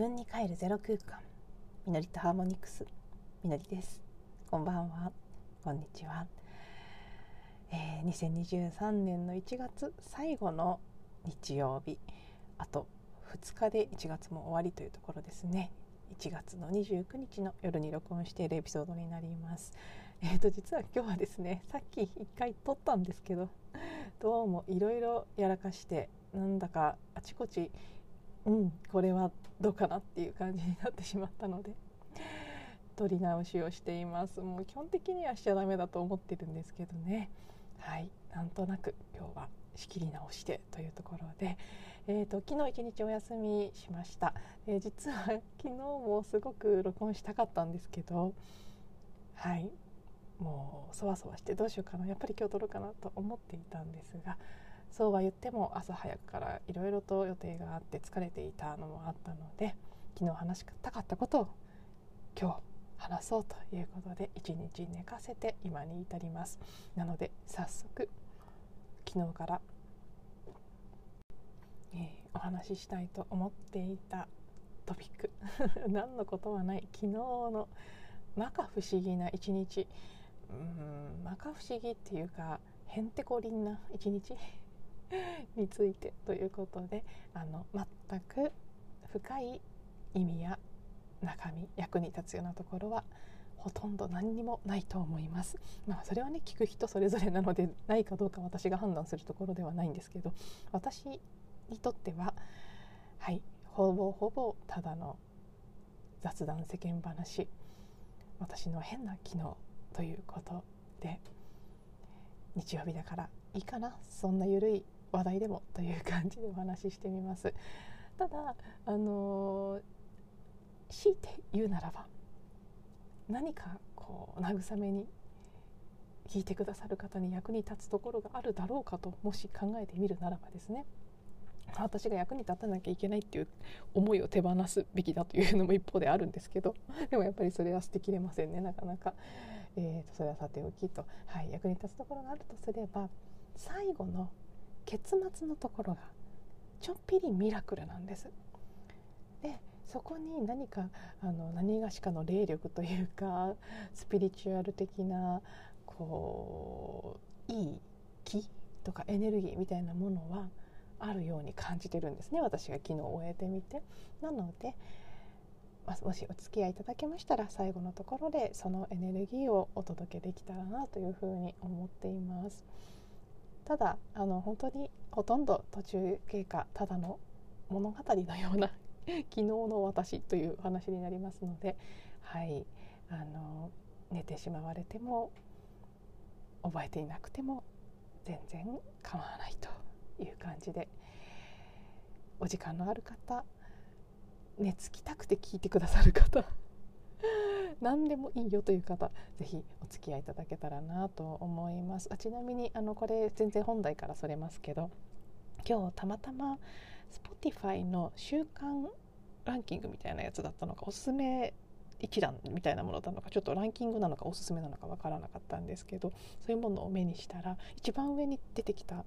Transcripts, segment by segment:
自分に帰るゼロ空間。みのりとハーモニクス。みのりです。こんばんは。こんにちは、えー、2023年の1月最後の日曜日。あと2日で1月も終わりというところですね。1月の29日の夜に録音しているエピソードになります。えーと実は今日はですねさっき1回撮ったんですけどどうもいろいろやらかしてなんだかあちこちうんこれはどうかなっていう感じになってしまったので撮り直しをしています。もう基本的にはしちゃダメだと思ってるんですけどね。はい。なんとなく今日は仕切り直してというところで、えーと、昨日一日お休みしました、えー、実は昨日もすごく録音したかったんですけどはい。もうそわそわしてどうしようかな。やっぱり今日撮ろうかなと思っていたんですがそうは言っても朝早くからいろいろと予定があって疲れていたのもあったので昨日話したかったことを今日話そうということで一日寝かせて今に至ります。なので早速昨日から、えー、お話ししたいと思っていたトピック。何のことはない。昨日の摩訶不思議な一日。うん摩訶不思議っていうかへんてこりんな一日。についてということであの全く深い意味や中身役に立つようなところはほとんど何にもないと思います。まあそれはね聞く人それぞれなのでないかどうか私が判断するところではないんですけど私にとってははいほぼほぼただの雑談世間話私の変な機能ということで日曜日だからいいかなそんな緩い話題でもという感じでお話ししてみます。ただあの、強いて言うならば何かこう慰めに聞いてくださる方に役に立つところがあるだろうかともし考えてみるならばですね。私が役に立たなきゃいけないっていう思いを手放すべきだというのも一方であるんですけどでもやっぱりそれは捨てきれませんねなかなか、えー、とそれはさておきと、はい、役に立つところがあるとすれば最後の結末のところがちょっぴりミラクルなんです。でそこに何かあの何がしかの霊力というかスピリチュアル的なこういい気とかエネルギーみたいなものはあるように感じてるんですね私が昨日終えてみて。なのでもしお付き合いいただけましたら最後のところでそのエネルギーをお届けできたらなというふうに思っています。ただあの本当にほとんど途中経過ただの物語のような 昨日の私というお話になりますので、はい、あの寝てしまわれても覚えていなくても全然構わないという感じでお時間のある方寝つきたくて聞いてくださる方 何でもいいよという方ぜひお付き合いいただけたらなと思います。あちなみにあのこれ全然本題からそれますけど今日たまたま Spotify の週間ランキングみたいなやつだったのかおすすめ一覧みたいなものなのかちょっとランキングなのかおすすめなのかわからなかったんですけどそういうものを目にしたら一番上に出てきた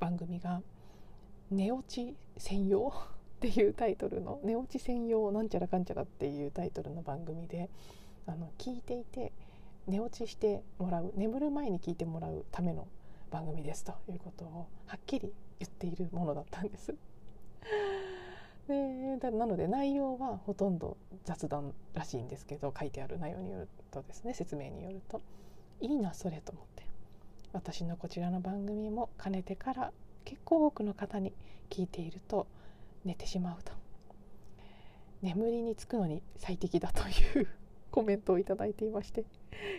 番組が「寝落ち専用」っていうタイトルの「寝落ち専用なんちゃらかんちゃら」っていうタイトルの番組であの聞いていて寝落ちしてもらう眠る前に聞いてもらうための番組ですということをはっきり言っているものだったんです。でなので内容はほとんど雑談らしいんですけど書いてある内容によるとですね説明によるといいなそれと思って私のこちらの番組もかねてから結構多くの方に聞いていると寝てしまうと。眠りにつくのに最適だという コメントをいただいていまして。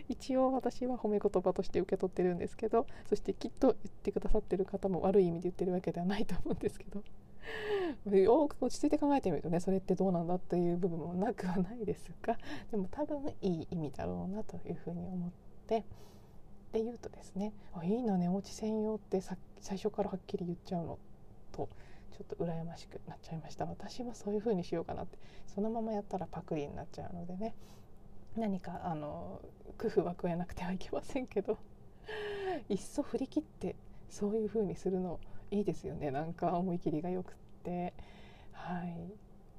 一応私は褒め言葉として受け取ってるんですけどそしてきっと言ってくださってる方も悪い意味で言ってるわけではないと思うんですけど。よく落ち着いて考えてみるとねそれってどうなんだっていう部分もなくはないですがでも多分いい意味だろうなというふうに思って。で言うとですねあいいな寝落ち専用って最初からはっきり言っちゃうのとちょっと羨ましくなっちゃいました。私もそういう風にしようかなって。そのままやったらパクリになっちゃうのでね。何かあの工夫は加えなくてはいけませんけど。いっそ振り切ってそういう風にするのいいですよね。なんか思い切りがよくって。はい。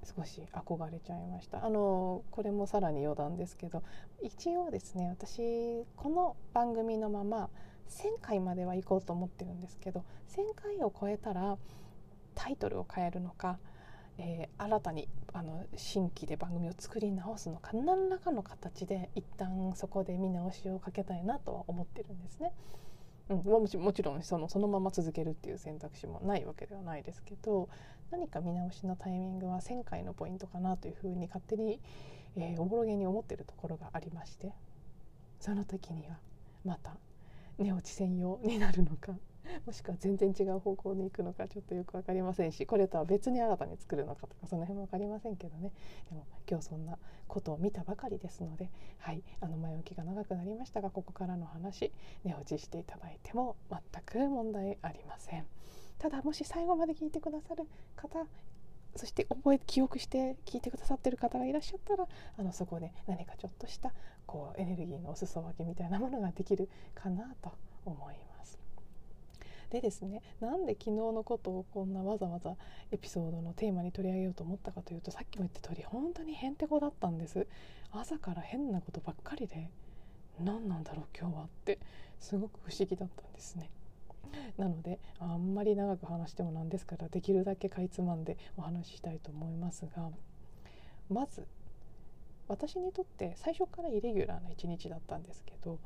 少し憧れちゃいました。あのこれもさらに余談ですけど。一応ですね私この番組のまま1,000回までは行こうと思ってるんですけど。1,000回を超えたらタイトルを変えるのか、えー、新たにあの新規で番組を作り直すのか何らかの形で一旦そこで見直しをかけたいなとは思ってるんですね。うん、もちもちろんそのそのまま続けるっていう選択肢もないわけではないですけど何か見直しのタイミングは1,000回のポイントかなというふうに勝手に、えー、おぼろげに思ってるところがありましてその時にはまた寝落ち専用になるのか もしくは全然違う方向に行くのかちょっとよく分かりませんしこれとは別に新たに作るのかとかその辺も分かりませんけどねでも今日そんなことを見たばかりですのではいあの前置きが長くなりましたがここからの話寝落ちしていただいても全く問題ありません。ただもし最後まで聞いてくださる方そして覚え記憶して聞いてくださってる方がいらっしゃったらあのそこで何かちょっとしたこうエネルギーのお裾分けみたいなものができるかなと思います。でですねなんで昨日のことをこんなわざわざエピソードのテーマに取り上げようと思ったかというとさっきも言った通り本当にへんてこだったんです。朝から変なことばっかりで何なんだろう今日はってすごく不思議だったんですね。なのであんまり長く話してもなんですからできるだけかいつまんでお話ししたいと思いますがまず私にとって最初からイレギュラーな一日だったんですけど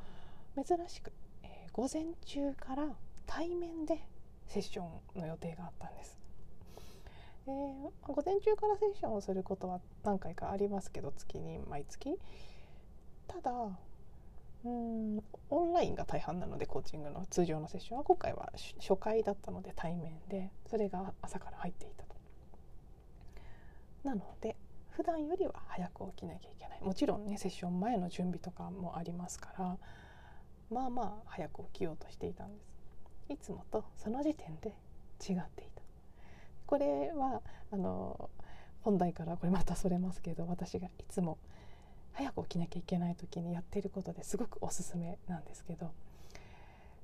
珍しく、えー、午前中から対面でセッションの予定があったんです。えー、午前中からセッションをすることは何回かありますけど月に毎月ただうんオンラインが大半なのでコーチングの通常のセッションは今回は初回だったので対面でそれが朝から入っていたと。なので普段よりは早く起きなきゃいけないもちろんねセッション前の準備とかもありますからまあまあ早く起きようとしていたんですいつもとその時点で違っていた。これはあの本題からこれまたそれますけど私がいつも早く起きなきゃいけない時にやっていることですごくおすすめなんですけど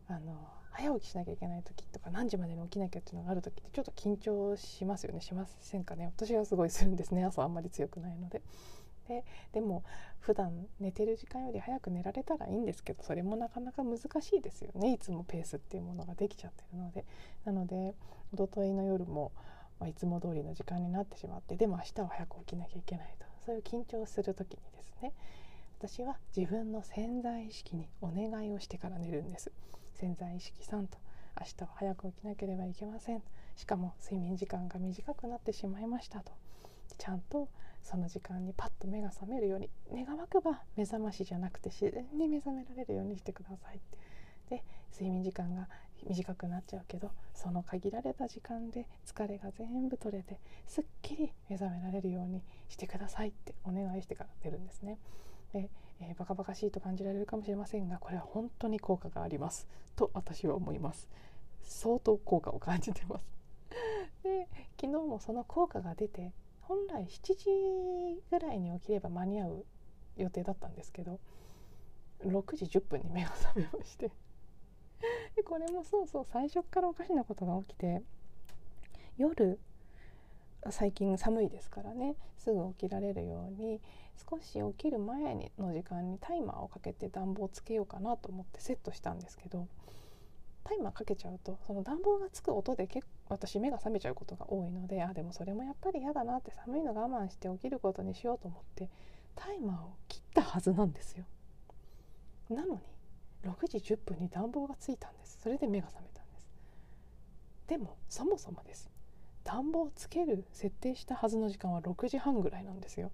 あの早起きしなきゃいけない時とか何時までに起きなきゃっていうのがある時ってちょっと緊張しますよね。しませんかね。私はすごいするんですね。朝あんまり強くないので。ででも普段寝てる時間より早く寝られたらいいんですけどそれもなかなか難しいですよね。いつもペースっていうものができちゃってるので。なので一昨日の夜も、まあ、いつも通りの時間になってしまってでも明日は早く起きなきゃいけないと。そういう緊張する時にですね私は自分の潜在意識にお願いをしてから寝るんです。潜在意識さんと明日は早く起きなければいけません。しかも睡眠時間が短くなってしまいましたと。ちゃんとその時間にパッと目が覚めるように願わくば目覚ましじゃなくて自然に目覚められるようにしてください。で睡眠時間が短くなっちゃうけどその限られた時間で疲れが全部取れてすっきり目覚められるようにしてくださいってお願いしてから出るんですね。でえー、バカバカしいと感じられるかもしれませんがこれは本当に効果があります。と私は思います。相当効果を感じてます。で昨日もその効果が出て本来7時ぐらいに起きれば間に合う予定だったんですけど6時10分に目が覚めまして。でこれもそうそう最初からおかしなことが起きて夜最近寒いですからねすぐ起きられるように少し起きる前の時間にタイマーをかけて暖房をつけようかなと思ってセットしたんですけどタイマーかけちゃうとその暖房がつく音で結構私目が覚めちゃうことが多いのであでもそれもやっぱり嫌だなって寒いの我慢して起きることにしようと思ってタイマーを切ったはずなんですよ。なのに6時10分に暖房がついたんです。それで目が覚めたんです。でもそもそもです。暖房つける設定したはずの時間は6時半ぐらいなんですよ。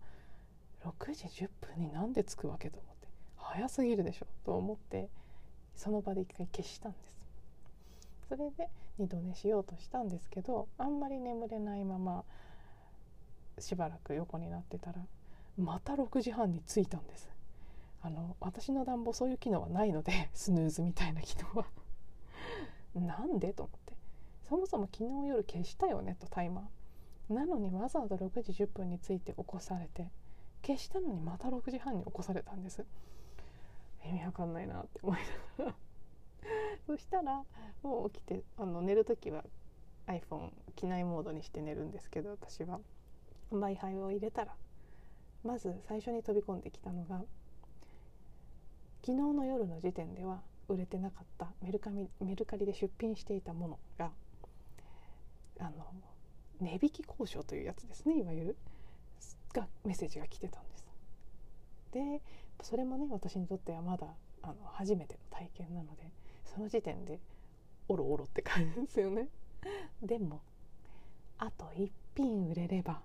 6時10分になんでつくわけと思って早すぎるでしょと思ってその場で一回消したんです。それで二度寝しようとしたんですけどあんまり眠れないまましばらく横になってたらまた6時半に着いたんです。あの私の暖房そういう機能はないので スヌーズみたいな機能は。なんでと思って。そもそも昨日夜消したよねとタイマー。なのにわざわざ6時10分について起こされて消したのにまた6時半に起こされたんです。意味わかんないなって思いながら。そしたらもう起きてあの寝る時は iPhone 機内モードにして寝るんですけど私は Wi-Fi を入れたらまず最初に飛び込んできたのが昨日の夜の時点では売れてなかったメルカリメルカリで出品していたものがあの値引き交渉というやつですねいわゆるがメッセージが来てたんです。でそれもね私にとってはまだあの初めての体験なのでその時点でおろおろって感じですよね。でもあと1品売れれば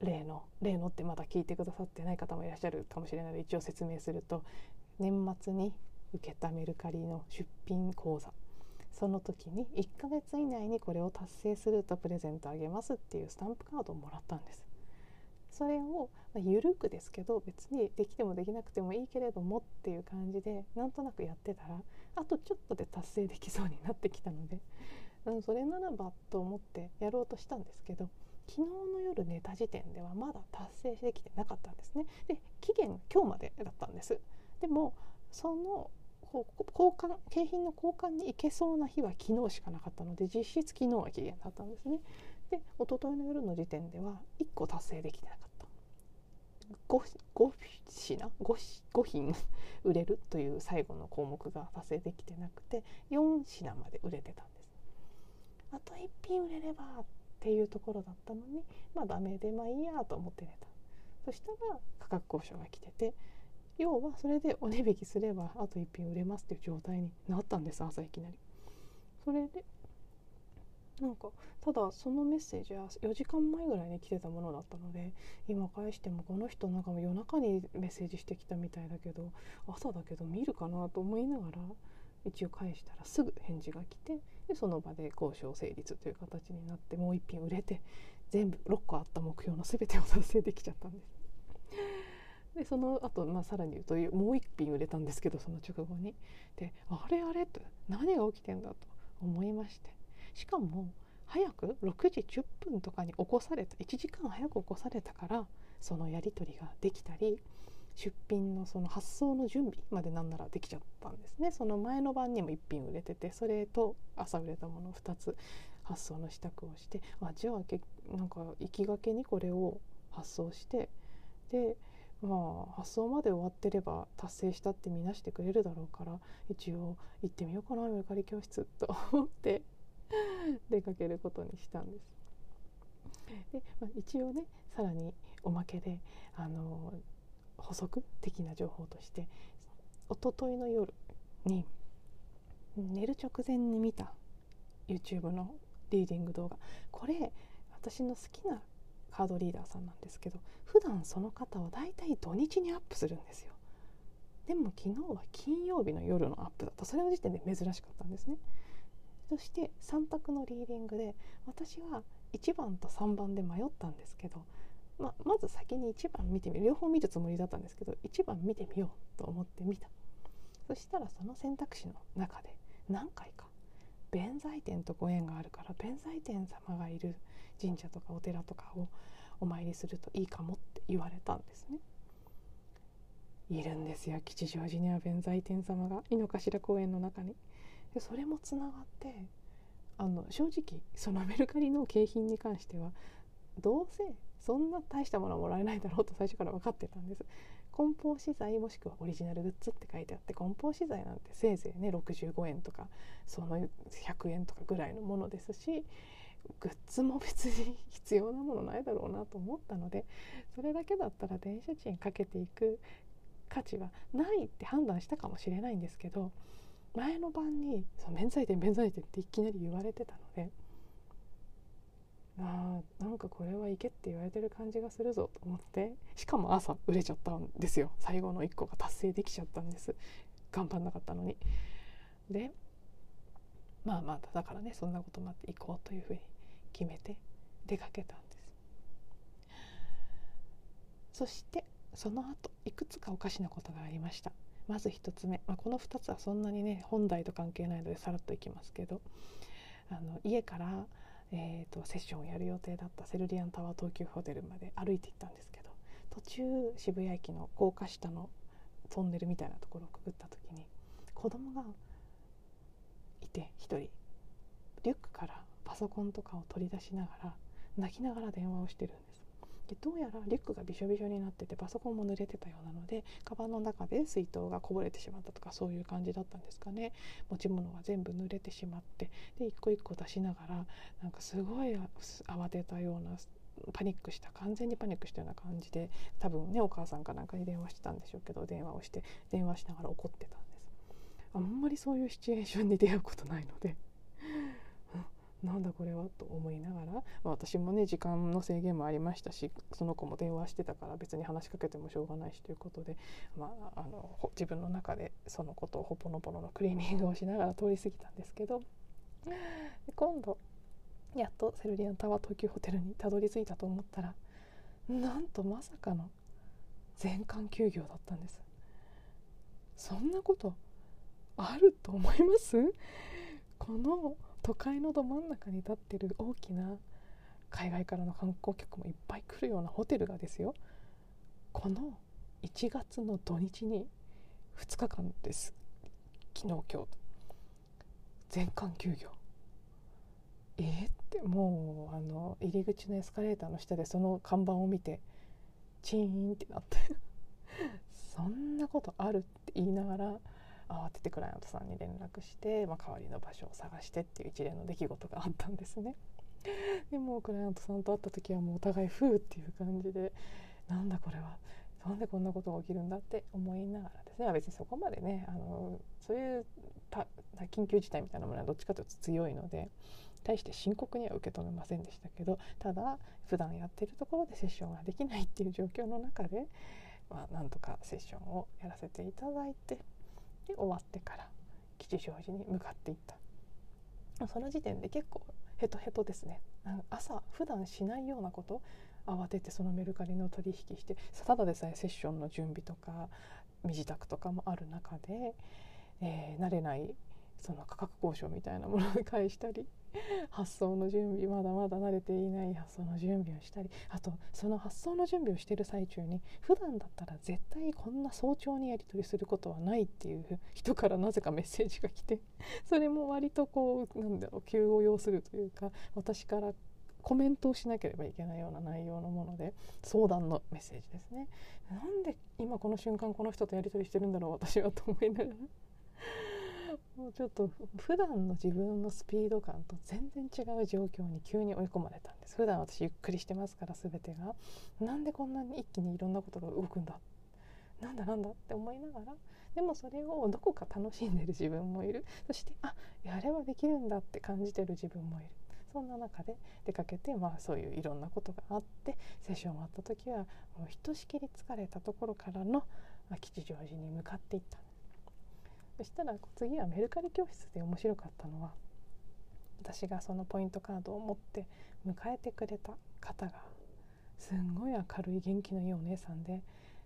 例の例のってまだ聞いてくださってない方もいらっしゃるかもしれないので一応説明すると年末に受けたメルカリの出品講座その時に1ヶ月以内にこれを達成するとプレゼントあげますっていうスタンプカードをもらったんです。それを、まあ、緩くですけど別にできてもできなくてもいいけれどもっていう感じでなんとなくやってたらあとちょっとで達成できそうになってきたので、うん、それならばと思ってやろうとしたんですけど昨日の夜寝た時点ではまだ達成できてなかったんですね。で期限今日までだったんです。でもその交換景品の交換に行けそうな日は昨日しかなかったので実質昨日は期限だったんですね。で一昨日の夜の時点では1個達成できてなかった 5, 5品 5, 品売れるという最後の項目が達成できてなくて4品まで売れてたんです。あと1品売れればっていうところだったのにまあダメでまあいいやと思って寝た。そしたら価格交渉が来てて要はそれでお値引きすればあと1品売れますっていう状態になったんです朝いきなり。それでなんかただそのメッセージは4時間前ぐらいに来てたものだったので今返してもこの人なんか夜中にメッセージしてきたみたいだけど朝だけど見るかなと思いながら一応返したらすぐ返事が来てでその場で交渉成立という形になってもう1品売れて全部6個あった目標の全てを達成できちゃったんです。でその後、まあさらに言うともう1品売れたんですけどその直後に。であれあれと何が起きてんだと思いましてしかも早く6時10分とかに起こされた1時間早く起こされたからそのやり取りができたり出品のその発送の準備までなんならできちゃったんですね。その前の晩にも1品売れててそれと朝売れたもの2つ発送の支度をしてあじゃあけなんか行きがけにこれを発送してでまあ発送まで終わってれば達成したって見なしてくれるだろうから一応行ってみようかなメルカリ教室と思って 出かけることにしたんです。で、まあ、一応ねさらにおまけであの補足的な情報として一昨日の夜に寝る直前に見た YouTube のリーディング動画。これ私の好きなカードリーダーさんなんですけど普段その方はだいたい土日にアップするんですよ。でも昨日は金曜日の夜のアップだった。それの時点で珍しかったんですね。そして3択のリーディングで私は1番と3番で迷ったんですけど、まあ、まず先に1番見てみる両方見るつもりだったんですけど1番見てみようと思って見たそしたらその選択肢の中で何回か弁財天とご縁があるから弁財天様がいる神社とかお寺とかをお参りするといいかもって言われたんですね。いるんですよ吉祥寺には弁財天様が井の頭公園の中に。でそれもつながってあの正直そのメルカリの景品に関してはどうせそんな大したものはもらえないだろうと最初から分かってたんです。梱包資材もしくはオリジナルグッズって書いてあって梱包資材なんてせいぜいね65円とかその100円とかぐらいのものですしグッズも別に 必要なものないだろうなと思ったのでそれだけだったら電車賃かけていく価値はないって判断したかもしれないんですけど前の晩に「その免罪店免罪店」っていきなり言われてたのであなんかこれはいけって言われてる感じがするぞと思ってしかも朝売れちゃったんですよ。最後の1個が達成できちゃったんです。頑張んなかったのに。でまあまあだからねそんなこともあって行こうというふうに決めて出かけたんです。そしてその後いくつかおかしなことがありました。まず1つ目、まあ、この2つはそんなにね本題と関係ないのでさらっといきますけど。あの家から、えーと、セッションをやる予定だったセルリアンタワー東急ホテルまで歩いて行ったんですけど途中渋谷駅の高架下のトンネルみたいなところをくぐった時に子供がいて1人。リュックからパソコンとかを取り出しながら泣きながら電話をしてるんです。でどうやらリュックがびしょびしょになっててパソコンも濡れてたようなのでカバンの中で水筒がこぼれてしまったとかそういう感じだったんですかね。持ち物が全部濡れてしまってで一個一個出しながらなんかすごい慌てたようなパニックした完全にパニックしたような感じで多分ねお母さんかなんかに電話してたんでしょうけど電話をして電話しながら怒ってたんです。あんまりそういうシチュエーションに出会うことないので。なんだこれはと思いながら、まあ、私もね時間の制限もありましたしその子も電話してたから別に話しかけてもしょうがないしということで、まあ、あの自分の中でそのことをほぽのぼののクリーニングをしながら通り過ぎたんですけど今度やっとセルリアンタワー東急ホテルにたどり着いたと思ったらなんとまさかの全館休業だったんです。そんなことあると思います？この都会のど真ん中に立ってる大きな海外からの観光客もいっぱい来るようなホテルがですよ。この1月の土日に2日間です。昨日今日。全館休業。えー、ってもうあの入り口のエスカレーターの下でその看板を見てチーンってなって。そんなことあるって言いながら慌ててクライアントさんに連絡して、まあ、代わりの場所を探してっていう一連の出来事があったんですね。でもクライアントさんと会った時はもうお互い「ふう」っていう感じでなんだこれはなんでこんなことが起きるんだって思いながらですね別にそこまでねあのそういう緊急事態みたいなものはどっちかというと強いので対して深刻には受け止めませんでしたけどただ普段やってるところでセッションができないっていう状況の中で、まあ、なんとかセッションをやらせていただいてで終わってから吉祥寺に向かっていった。その時点で結構ヘトヘトですね。朝普段しないようなこと慌ててそのメルカリの取引してただでさえセッションの準備とか身支度とかもある中で、えー、慣れないその価格交渉みたいなものを返したり発想の準備まだまだ慣れていない発想の準備をしたりあとその発想の準備をしている最中に普段だったら絶対こんな早朝にやり取りすることはないっていう人からなぜかメッセージが来てそれも割とこうなんだろう急を要するというか私からコメントをしなければいけないような内容のもので相談のメッセージですね。なんで今この瞬間この人とやり取りしてるんだろう私はと思いながらもうちょっと普段の自分のスピード感と全然違う状況に急に追い込まれたんです。普段私ゆっくりしてますから全てが。なんでこんなに一気にいろんなことが動くんだ。なんだなんだって思いながら。でもそれをどこか楽しんでる自分もいる。そしてあやればできるんだって感じてる自分もいる。そんな中で出かけて、まあ、そういういろんなことがあってセッション終わった時はもうひとしきり疲れたところからの、まあ、吉祥寺に向かっていった。そしたら次はメルカリ教室で面白かったのは私がそのポイントカードを持って迎えてくれた方がすんごい明るい元気のいいお姉さんで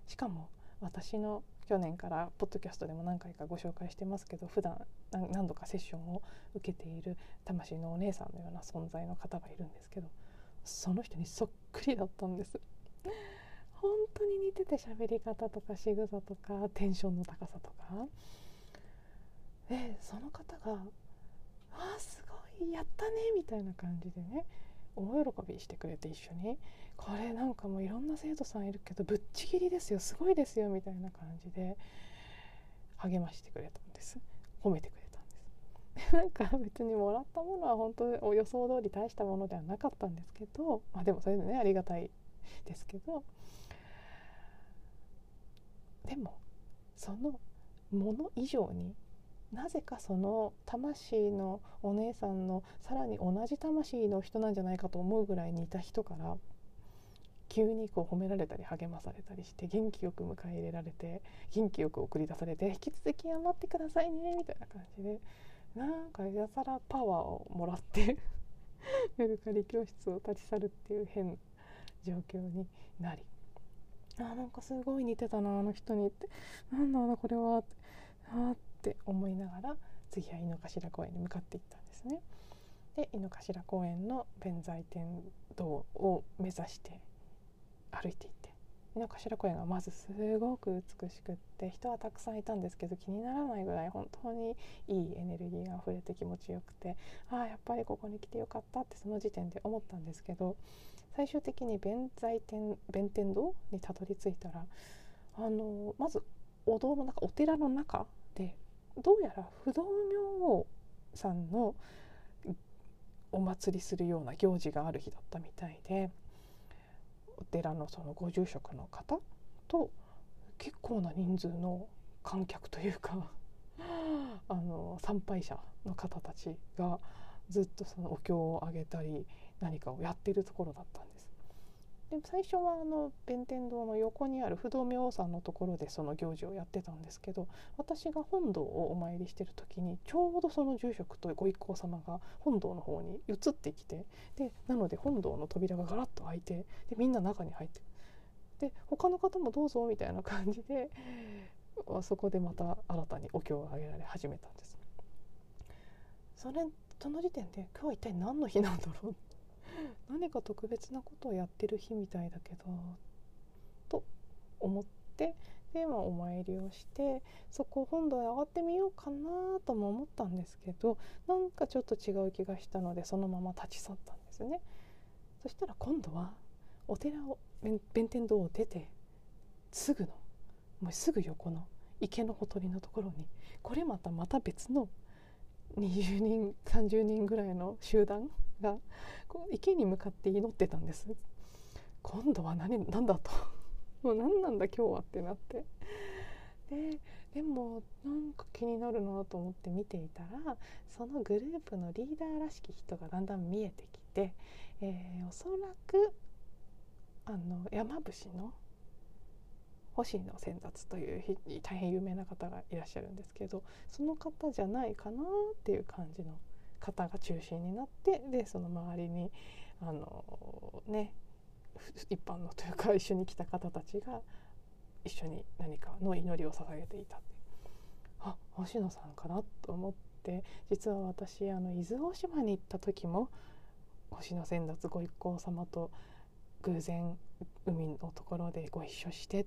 しかも私の去年からポッドキャストでも何回かご紹介してますけど普段何度かセッションを受けている魂のお姉さんのような存在の方がいるんですけどその人にそっくりだったんです。本当に似てて喋り方とか仕草とかテンションの高さとかでその方が「あーすごいやったね」みたいな感じでね大喜びしてくれて一緒に「これなんかもういろんな生徒さんいるけどぶっちぎりですよすごいですよ」みたいな感じで励ましてくれたんです。褒めてくれたんです。なんか別にもらったものは本当予想通り大したものではなかったんですけど、まあ、でもそれでねありがたいですけど。でもそのもの以上になぜかその魂のお姉さんのさらに同じ魂の人なんじゃないかと思うぐらい似た人から急にこう褒められたり励まされたりして元気よく迎え入れられて元気よく送り出されて引き続き頑張ってくださいねみたいな感じでなんかやたらパワーをもらってメルカリ教室を立ち去るっていう変な状況になりあなんかすごい似てたなあの人にって。なんだろうこれはって。あってって思いながら次は井の頭公園に向かっていったんですね。で井の頭公園の弁財天堂を目指して歩いていって井の頭公園がまずすごく美しくって人はたくさんいたんですけど気にならないぐらい本当にいいエネルギーが溢れて気持ちよくてああやっぱりここに来てよかったってその時点で思ったんですけど最終的に弁財天弁天堂にたどり着いたらあのまずお堂の中お寺の中どうやら不動明王さんのお祭りするような行事がある日だったみたいでお寺のそのご住職の方と結構な人数の観客というか あの参拝者の方たちがずっとそのお経をあげたり何かをやっているところだったんです。で最初はあの弁天堂の横にある不動明王さんのところでその行事をやってたんですけど私が本堂をお参りしてる時にちょうどその住職とご一行様が本堂の方に移ってきてでなので本堂の扉がガラッと開いてでみんな中に入ってで他の方もどうぞみたいな感じでそこでまた新たにお経をあげられ始めたんです。それその時点で今日は一体何の日なんだろう何か特別なことをやってる日みたいだけどと思ってで、まあ、お参りをしてそこ本堂へ上がってみようかなとも思ったんですけどなんかちょっと違う気がしたのでそのまま立ち去ったんですね。そしたら今度はお寺を弁天堂を出てすぐのもうすぐ横の池のほとりのところにこれまたまた別の20人30人ぐらいの集団がこう池に向かって祈ってたんです。今度は何何だと。もう何なんだ今日はってなって。ででもなんか気になるなと思って見ていたらそのグループのリーダーらしき人がだんだん見えてきて、えー、おそらくあの山伏の星野先達という大変有名な方がいらっしゃるんですけどその方じゃないかなっていう感じの方が中心になってでその周りにあのね一般のというか一緒に来た方たちが一緒に何かの祈りを捧げていたって。あ星野さんかなと思って実は私あの伊豆大島に行った時も星野先達ご一行様と偶然海のところでご一緒して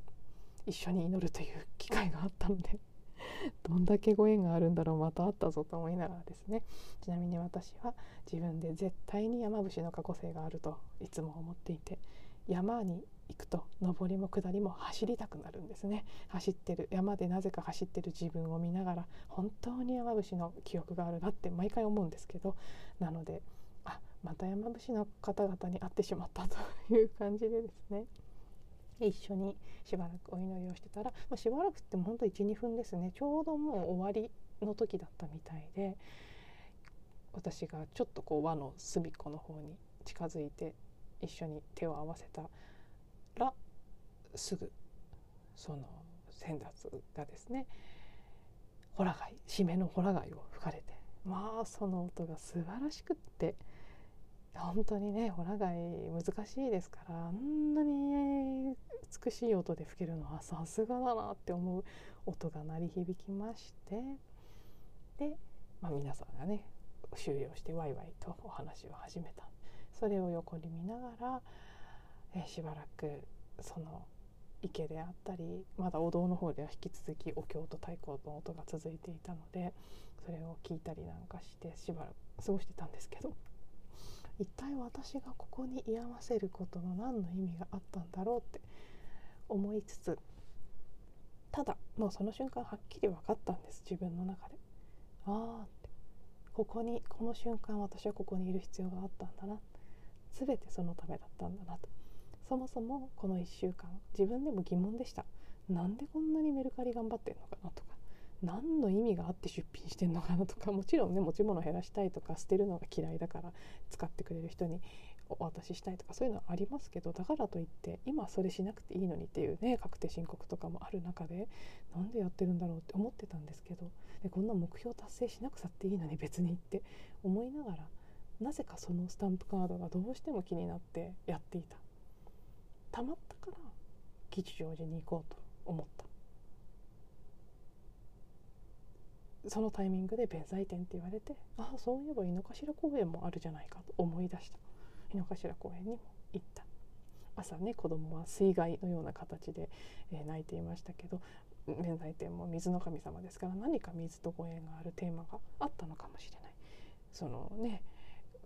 一緒に祈るという機会があったので どんだけご縁があるんだろうまたあったぞと思いながらですね。ちなみに私は自分で絶対に山伏の過去性があるといつも思っていて山に行くと上りも下りも走りたくなるんですね。走ってる山でなぜか走ってる自分を見ながら本当に山伏の記憶があるなって毎回思うんですけどなのであまた山伏の方々に会ってしまったという感じでですね。一緒にしばらくお祈りをしてたら、まあ、しばらくっても本当12分ですね。ちょうどもう終わりの時だったみたいで私がちょっとこう輪の隅っこの方に近づいて一緒に手を合わせたらすぐその先達がですねホラ貝締めのホラ貝を吹かれてまあその音が素晴らしくって本当にねホラ貝難しいですからあんなに美しい音で吹けるのはさすがだなって思う音が鳴り響きましてで、まあ、皆さんがね終了してワイワイとお話を始めた。それを横に見ながら、えしばらくその池であったりまだお堂の方では引き続きお経と太鼓の音が続いていたのでそれを聞いたりなんかしてしばらく過ごしてたんですけど一体私がここに居合わせることの何の意味があったんだろうって思いつつただもうその瞬間はっきり分かったんです自分の中で。ああって。ここにこの瞬間私はここにいる必要があったんだな。全てそのためだったんだなと。そもそもこの1週間自分でも疑問でした。なんでこんなにメルカリ頑張ってんのかなとか。何の意味があって出品してんのかなとかもちろんね持ち物減らしたいとか捨てるのが嫌いだから使ってくれる人にお渡ししたいとかそういうのはありますけどだからといって今それしなくていいのにっていうね確定申告とかもある中でなんでやってるんだろうって思ってたんですけどでこんな目標達成しなくたっていいのに別にって思いながらなぜかそのスタンプカードがどうしても気になってやっていた。たまったから吉祥寺に行こうと思った。そのタイミングで弁財天って言われてああそういえば井の頭公園もあるじゃないかと思い出した井の頭公園にも行った朝ね子供は水害のような形で、えー、泣いていましたけど弁財天も水の神様ですから何か水とご縁があるテーマがあったのかもしれない。そのね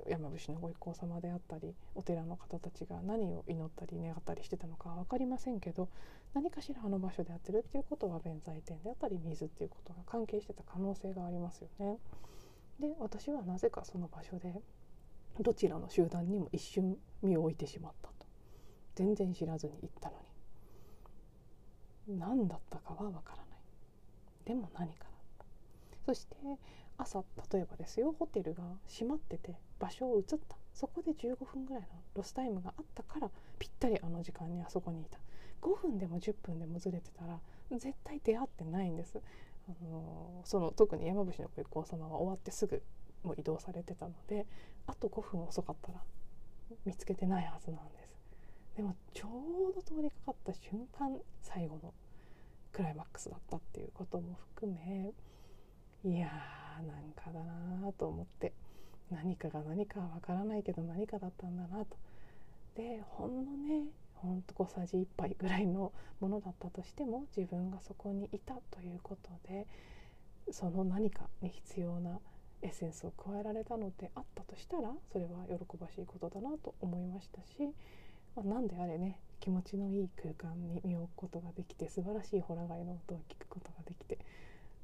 山伏のご一行様であったりお寺の方たちが何を祈ったり願ったりしてたのかは分かりませんけど何かしらあの場所でやってるっていうことは弁財天であったり水っていうことが関係してた可能性がありますよね。で私はなぜかその場所でどちらの集団にも一瞬身を置いてしまったと。全然知らずに行ったのに。何だったかはわからない。でも何かだった。そして朝例えばですよホテルが閉まってて場所を移った。そこで15分ぐらいのロスタイムがあったからぴったりあの時間にあそこにいた。5分でも10分でもずれてたら絶対出会ってないんです。あのその特に山伏のご一行様は終わってすぐもう移動されてたのであと5分遅かったら見つけてないはずなんです。でもちょうど通りかかった瞬間最後のクライマックスだったっていうことも含めいやーなんかだなと思って何かが何かわからないけど何かだったんだなと。でほんのねほんと小さじ1杯ぐらいのものだったとしても自分がそこにいたということでその何かに必要なエッセンスを加えられたのであったとしたらそれは喜ばしいことだなと思いましたし、まあ、何であれね気持ちのいい空間に身を置くことができて素晴らしいホラ貝の音を聞くことができて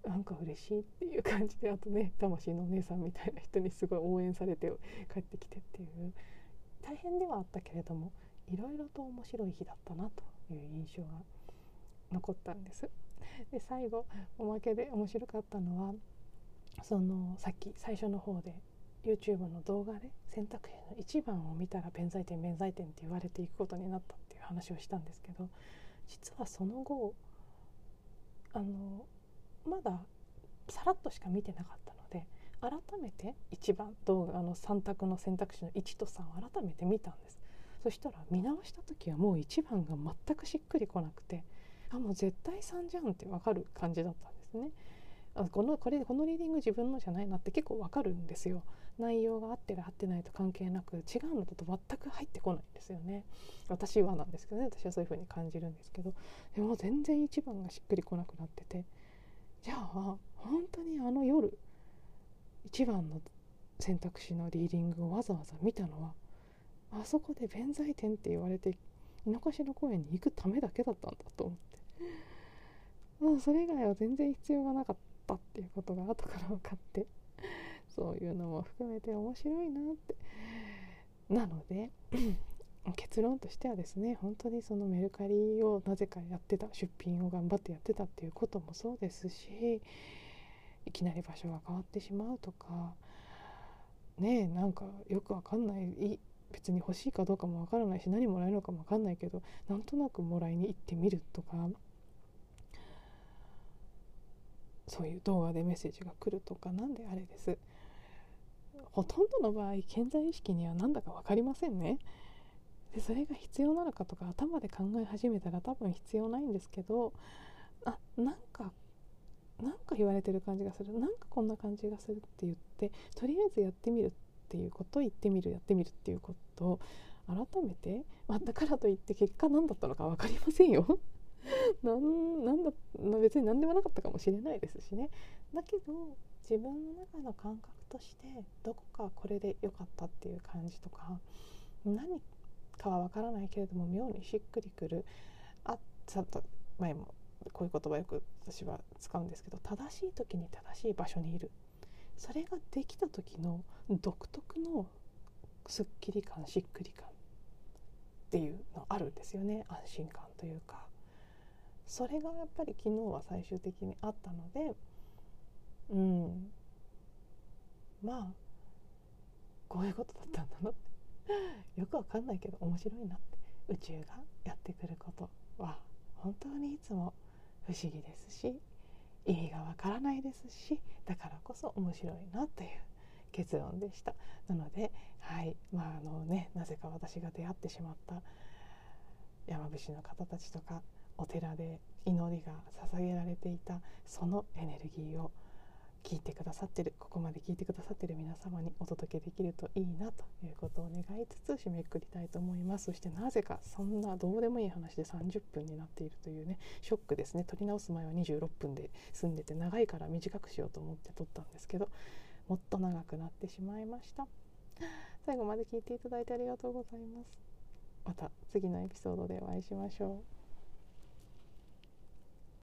なんか嬉しいっていう感じであとね魂のお姉さんみたいな人にすごい応援されて帰ってきてっていう大変ではあったけれどもいろいろと面白い日だったなという印象が残ったんです。で最後おまけで面白かったのはそのさっき最初の方で YouTube の動画で選択肢の1番を見たら弁財天弁財天って言われていくことになったっていう話をしたんですけど実はその後あのまださらっとしか見てなかったので改めて1番動画の3択の選択肢の1と3を改めて見たんです。そしたら見直した時はもう1番が全くしっくりこなくてあもう絶対3じゃんって分かる感じだったんですね。あこのこれこのリーディング自分のじゃないなって結構わかるんですよ。内容が合ってる合ってないと関係なく違うのだと全く入ってこないんですよね。私はなんですけどね私はそういう風に感じるんですけどでも全然一番がしっくりこなくなっててじゃあ本当にあの夜一番の選択肢のリーディングをわざわざ見たのはあそこで弁財天って言われて井の頭公園に行くためだけだったんだと思って。もうそれ以外は全然必要がなかったっていうことが後から分かってそういうのも含めて面白いなって。なので結論としてはですね本当にそのメルカリをなぜかやってた出品を頑張ってやってたっていうこともそうですしいきなり場所が変わってしまうとかねえなんかよくわかんない別に欲しいかどうかもわからないし何もらえるのかもわかんないけどなんとなくもらいに行ってみるとかそういう動画でメッセージが来るとか何であれです。ほとんどの場合健在意識には何だか分かりませんね。でそれが必要なのかとか頭で考え始めたら多分必要ないんですけどあなんかなんか言われてる感じがする。なんかこんな感じがするって言ってとりあえずやってみるっていうこと言ってみるやってみるっていうことを改めて、まあ、だからといって結果何だったのか分かりませんよ。なんなんだ別に何でもなかったかもしれないですしね。だけど自分の中の感覚としてどこかこれで良かったっていう感じとか何かは分からないけれども妙にしっくりくる。あちゃんと前もこういう言葉よく私は使うんですけど正しい時に正しい場所にいる。それができた時の独特のすっきり感しっくり感っていうのあるんですよね。安心感というか。それがやっぱり昨日は最終的にあったのでうん。まあこういうことだったんだなって よくわかんないけど面白いなって宇宙がやってくることは本当にいつも不思議ですし意味がわからないですしだからこそ面白いなという結論でした。なのではいまああのねなぜか私が出会ってしまった山伏の方たちとかお寺で祈りが捧げられていたそのエネルギーを聞いてくださってるここまで聞いてくださってる皆様にお届けできるといいなということを願いつつ締めくくりたいと思います。そしてなぜかそんなどうでもいい話で30分になっているというねショックですね。撮り直す前は26分で済んでて長いから短くしようと思って撮ったんですけどもっと長くなってしまいました。最後まで聞いていただいてありがとうございます。また次のエピソードでお会いしましょう。